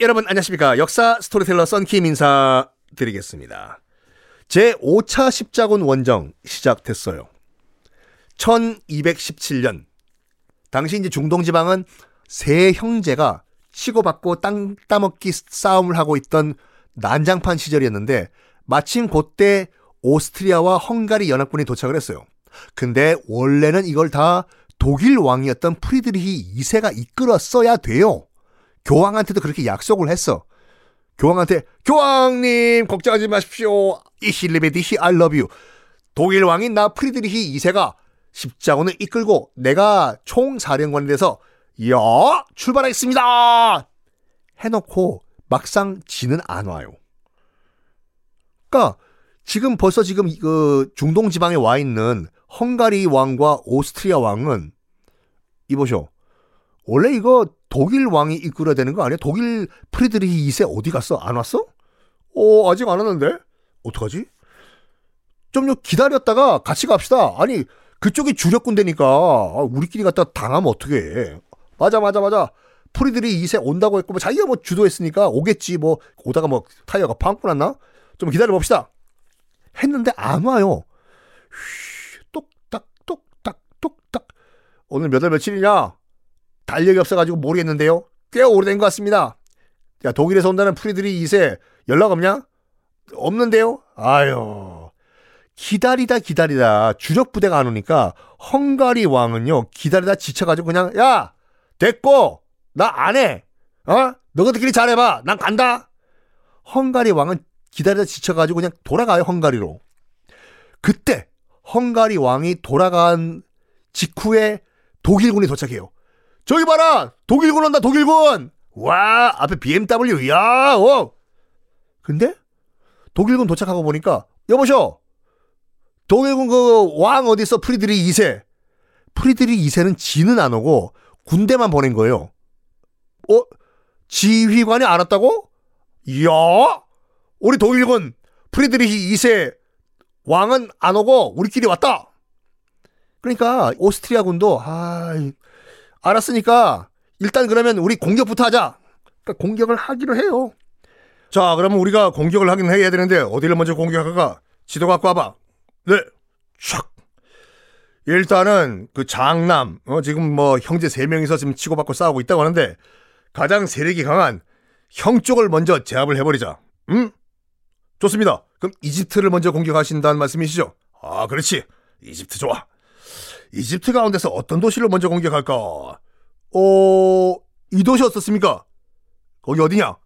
여러분 안녕하십니까. 역사 스토리텔러 썬킴 인사드리겠습니다. 제 5차 십자군 원정 시작됐어요. 1217년. 당시 이제 중동지방은 세 형제가 치고받고 땅 따먹기 싸움을 하고 있던 난장판 시절이었는데 마침 그때 오스트리아와 헝가리 연합군이 도착을 했어요. 근데 원래는 이걸 다 독일 왕이었던 프리드리히 2세가 이끌었어야 돼요. 교황한테도 그렇게 약속을 했어. 교황한테 교황님 걱정하지 마십시오. love you. 독일 왕인 나 프리드리히 2세가 십자군을 이끌고 내가 총사령관이 돼서 야 출발하겠습니다. 해놓고 막상 지는 안 와요. 그러니까 지금 벌써 지금 그 중동 지방에 와 있는 헝가리 왕과 오스트리아 왕은 이보쇼. 원래 이거 독일 왕이 이끌어야 되는 거 아니야? 독일 프리드리히 2세 어디 갔어? 안 왔어? 어, 아직 안 왔는데? 어떡하지? 좀 기다렸다가 같이 갑시다. 아니, 그쪽이 주력 군대니까 아, 우리끼리 갔다 당하면 어떻게 해. 맞아, 맞아, 맞아. 프리드리 2세 온다고 했고, 뭐 자기가 뭐 주도했으니까 오겠지. 뭐, 오다가 뭐 타이어가 팡꾸 났나? 좀 기다려 봅시다. 했는데 안 와요. 휘, 똑딱, 똑딱, 똑딱. 오늘 몇월 며칠이냐? 달력이 없어가지고 모르겠는데요. 꽤 오래된 것 같습니다. 야, 독일에서 온다는 프리드리 2세 연락 없냐? 없는데요? 아유. 기다리다 기다리다 주력 부대가 안 오니까 헝가리 왕은요 기다리다 지쳐가지고 그냥 야 됐고 나 안 해. 어? 너희들끼리 잘해봐. 난 간다. 헝가리 왕은 기다리다 지쳐가지고 그냥 돌아가요 헝가리로. 그때 헝가리 왕이 돌아간 직후에 독일군이 도착해요. 저기 봐라! 독일군 온다, 독일군! 와, 앞에 BMW, 야, 어! 근데, 독일군 도착하고 보니까, 여보셔! 독일군 그 왕 어디 있어? 프리드리 2세. 프리드리 2세는 지는 안 오고, 군대만 보낸 거예요. 어? 지휘관이 안 왔다고? 이야! 우리 독일군 프리드리히 2세 왕은 안 오고, 우리끼리 왔다! 그러니까, 오스트리아군도, 아, 알았으니까 일단 그러면 우리 공격부터 하자. 그러니까 공격을 하기로 해요. 자, 그러면 우리가 공격을 하긴 해야 되는데 어디를 먼저 공격할까? 지도 갖고 와봐. 네. 촥. 일단은 그 장남, 어, 지금 뭐 형제 세 명이서 지금 치고받고 싸우고 있다고 하는데 가장 세력이 강한 형 쪽을 먼저 제압을 해버리자. 음? 좋습니다. 그럼 이집트를 먼저 공격하신다는 말씀이시죠? 아, 그렇지. 이집트 좋아. 이집트 가운데서 어떤 도시를 먼저 공격할까? 어, 이 도시 어떻습니까? 거기 어디냐?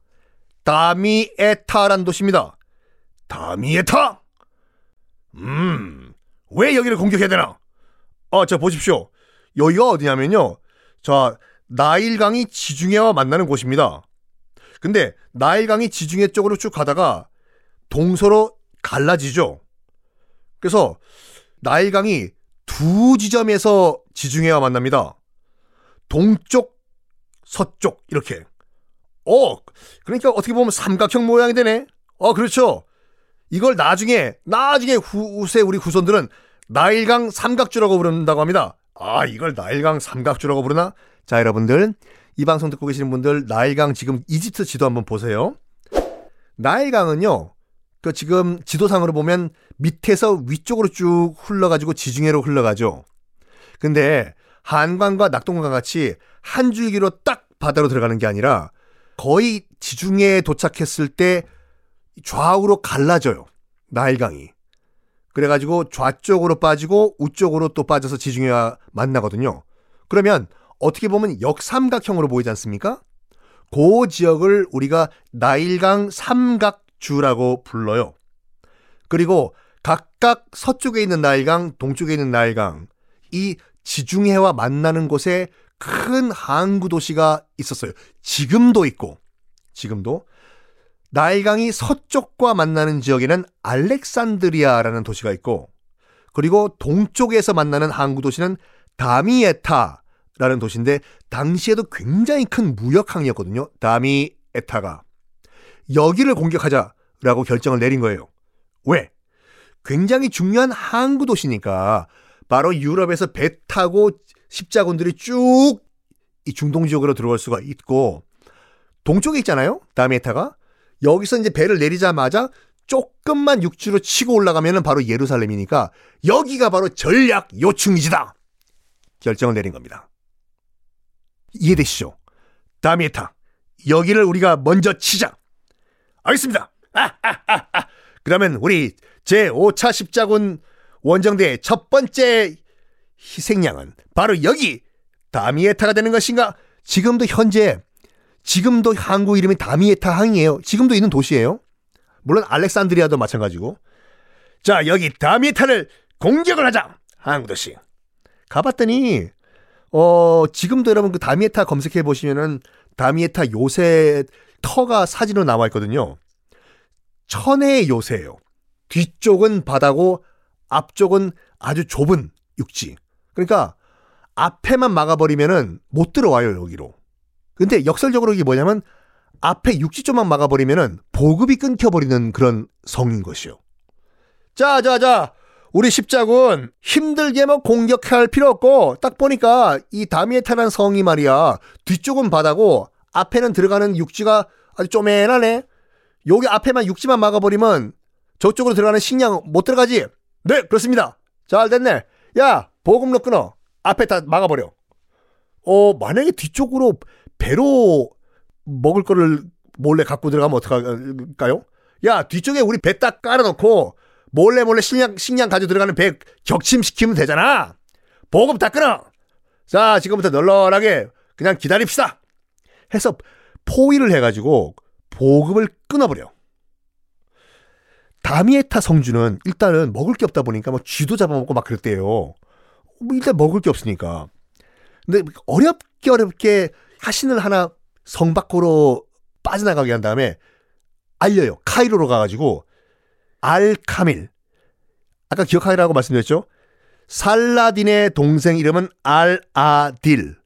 다미에타란 도시입니다. 다미에타? 음, 왜 여기를 공격해야 되나? 아, 자, 보십시오. 여기가 어디냐면요. 자, 나일강이 지중해와 만나는 곳입니다. 근데 나일강이 지중해 쪽으로 쭉 가다가 동서로 갈라지죠. 그래서 나일강이 두 지점에서 지중해와 만납니다. 동쪽, 서쪽 이렇게. 어, 그러니까 어떻게 보면 삼각형 모양이 되네. 어, 그렇죠. 이걸 나중에 나중에 후세 우리 후손들은 나일강 삼각주라고 부른다고 합니다. 아, 이걸 나일강 삼각주라고 부르나? 자, 여러분들 이 방송 듣고 계시는 분들 나일강 지금 이집트 지도 한번 보세요. 나일강은요. 그 지금 지도상으로 보면 밑에서 위쪽으로 쭉 흘러가지고 지중해로 흘러가죠. 근데 한강과 낙동강 같이 한 줄기로 딱 바다로 들어가는 게 아니라 거의 지중해에 도착했을 때 좌우로 갈라져요. 나일강이. 그래가지고 좌쪽으로 빠지고 우쪽으로 또 빠져서 지중해와 만나거든요. 그러면 어떻게 보면 역삼각형으로 보이지 않습니까? 그 지역을 우리가 나일강 삼각 주라고 불러요. 그리고 각각 서쪽에 있는 나일강, 동쪽에 있는 나일강, 이 지중해와 만나는 곳에 큰 항구 도시가 있었어요. 지금도 있고, 지금도. 나일강이 서쪽과 만나는 지역에는 알렉산드리아라는 도시가 있고, 그리고 동쪽에서 만나는 항구 도시는 다미에타라는 도시인데, 당시에도 굉장히 큰 무역항이었거든요. 다미에타가. 여기를 공격하자라고 결정을 내린 거예요. 왜? 굉장히 중요한 항구 도시니까 바로 유럽에서 배 타고 십자군들이 쭉 이 중동 지역으로 들어갈 수가 있고 동쪽에 있잖아요. 다미에타가 여기서 이제 배를 내리자마자 조금만 육지로 치고 올라가면은 바로 예루살렘이니까 여기가 바로 전략 요충지다. 결정을 내린 겁니다. 이해되시죠? 다미에타 여기를 우리가 먼저 치자. 알겠습니다. 아, 아, 아, 아. 그러면 우리 제 5차 십자군 원정대의 첫 번째 희생양은 바로 여기 다미에타가 되는 것인가? 지금도 현재 지금도 항구 이름이 다미에타 항이에요. 지금도 있는 도시예요. 물론 알렉산드리아도 마찬가지고. 자, 여기 다미에타를 공격을 하자. 항구 도시. 가봤더니 어, 지금도 여러분 그 다미에타 검색해 보시면은 다미에타 요새 터가 사진으로 나와 있거든요. 천의 요새예요. 뒤쪽은 바다고 앞쪽은 아주 좁은 육지. 그러니까 앞에만 막아버리면은 못 들어와요 여기로. 근데 역설적으로 이게 뭐냐면 앞에 육지 쪽만 막아버리면은 보급이 끊겨버리는 그런 성인 것이요. 자, 자, 자. 우리 십자군 힘들게 뭐 공격할 필요 없고 딱 보니까 이 다미에타란 성이 말이야 뒤쪽은 바다고 앞에는 들어가는 육지가 아주 쪼매나네. 여기 앞에만 육지만 막아버리면 저쪽으로 들어가는 식량 못 들어가지? 네, 그렇습니다. 잘 됐네. 야, 보급로 끊어. 앞에 다 막아버려. 어, 만약에 뒤쪽으로 배로 먹을 거를 몰래 갖고 들어가면 어떡할까요? 야, 뒤쪽에 우리 배 딱 깔아놓고 몰래 몰래 식량, 식량 가지고 들어가는 배 격침시키면 되잖아. 보급 다 끊어. 자, 지금부터 널널하게 그냥 기다립시다. 해서 포위를 해가지고 보급을 끊어버려. 다미에타 성주는 일단은 먹을 게 없다 보니까 뭐 쥐도 잡아먹고 막 그랬대요. 뭐 일단 먹을 게 없으니까. 근데 어렵게 어렵게 하신을 하나 성 밖으로 빠져나가게 한 다음에 알려요. 카이로로 가가지고 알카밀. 아까 기억하라고 말씀드렸죠? 살라딘의 동생 이름은 알아딜.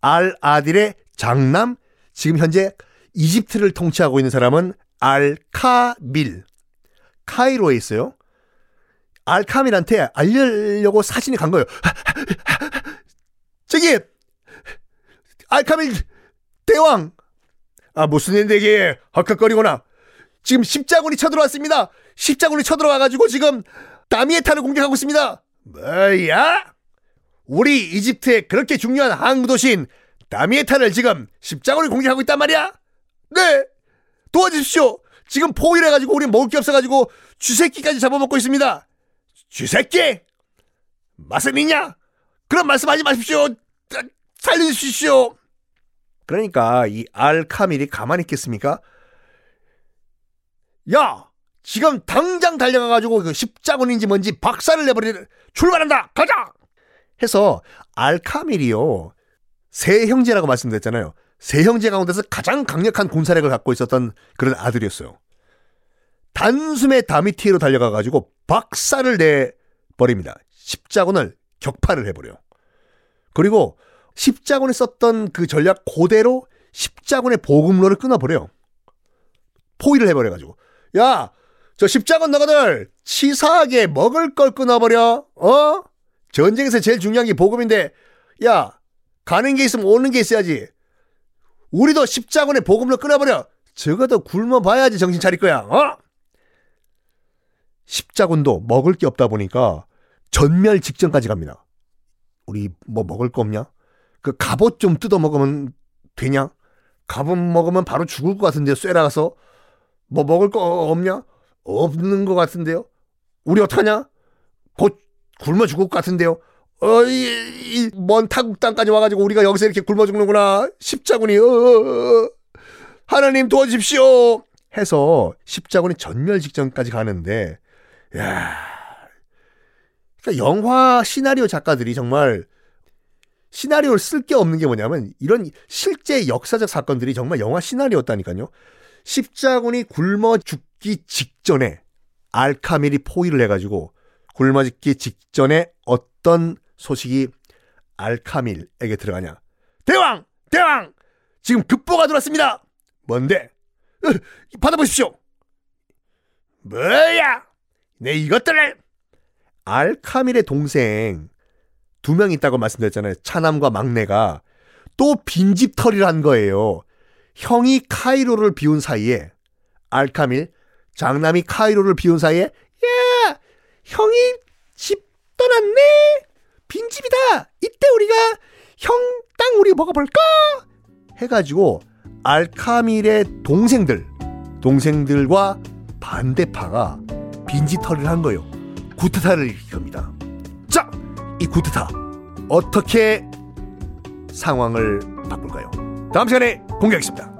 알아딜의 장남, 지금 현재 이집트를 통치하고 있는 사람은 알카밀. 카이로에 있어요. 알카밀한테 알려려고 사진이 간 거예요. 저기 알카밀 대왕. 아 무슨 일인데 헉헉거리거나. 지금 십자군이 쳐들어왔습니다. 십자군이 쳐들어와가지고 지금 다미에타를 공격하고 있습니다. 뭐야? 우리 이집트의 그렇게 중요한 항구 도시인 다미에타를 지금 십자군이 공격하고 있단 말이야? 네! 도와주십시오! 지금 포위를 해가지고 우리 먹을 게 없어가지고 쥐새끼까지 잡아먹고 있습니다. 쥐새끼! 있냐? 그런 말씀하지 마십시오. 살려주십시오. 그러니까 이 알카밀이 가만히 있겠습니까? 야, 지금 당장 달려가가지고 그 십자군인지 뭔지 박살을 내버리는 출발한다. 가자. 해서 알카밀이요 세 형제라고 말씀드렸잖아요. 세 형제 가운데서 가장 강력한 군사력을 갖고 있었던 그런 아들이었어요. 단숨에 다미티에로 달려가가지고 박살을 내버립니다. 십자군을 격파를 해버려요. 그리고 십자군이 썼던 그 전략 그대로 십자군의 보급로를 끊어버려요. 포위를 해버려가지고. 야, 저 십자군 너가들 치사하게 먹을 걸 끊어버려. 어? 전쟁에서 제일 중요한 게 보급인데, 야, 가는 게 있으면 오는 게 있어야지. 우리도 십자군의 보급로 끊어버려. 적어도 굶어봐야지 정신 차릴 거야. 어? 십자군도 먹을 게 없다 보니까 전멸 직전까지 갑니다. 우리 뭐 먹을 거 없냐? 그 갑옷 좀 뜯어 먹으면 되냐? 갑옷 먹으면 바로 죽을 것 같은데요. 쇠라서 뭐 먹을 거 없냐? 없는 것 같은데요. 우리 어떡하냐? 곧 굶어 죽을 것 같은데요. 어이 먼 타국 땅까지 와가지고 우리가 여기서 이렇게 굶어 죽는구나. 십자군이 어, 어, 어. 하나님 도와주십시오. 해서 십자군이 전멸 직전까지 가는데 야. 그러니까 영화 시나리오 작가들이 정말 시나리오를 쓸 게 없는 게 뭐냐면 이런 실제 역사적 사건들이 정말 영화 시나리오였다니까요. 십자군이 굶어 죽기 직전에 알카밀이 포위를 해가지고 굶어 죽기 직전에 어떤 소식이 알카밀에게 들어가냐. 대왕! 대왕! 지금 급보가 들어왔습니다! 뭔데? 으, 받아보십시오! 뭐야! 내 이것들을! 알카밀의 동생 두 명 있다고 말씀드렸잖아요. 차남과 막내가 또 빈집털이를 한 거예요. 형이 카이로를 비운 사이에 알카밀 장남이 카이로를 비운 사이에 야 형이 집 떠났네 빈집이다. 이때 우리가 형 땅 우리 먹어볼까? 해가지고 알카밀의 동생들 동생들과 반대파가 빈집털이를 한 거예요. 구테타를 일으킵니다. 자 이 구테타 어떻게 상황을 바꿀까요? 다음 시간에 공개하겠습니다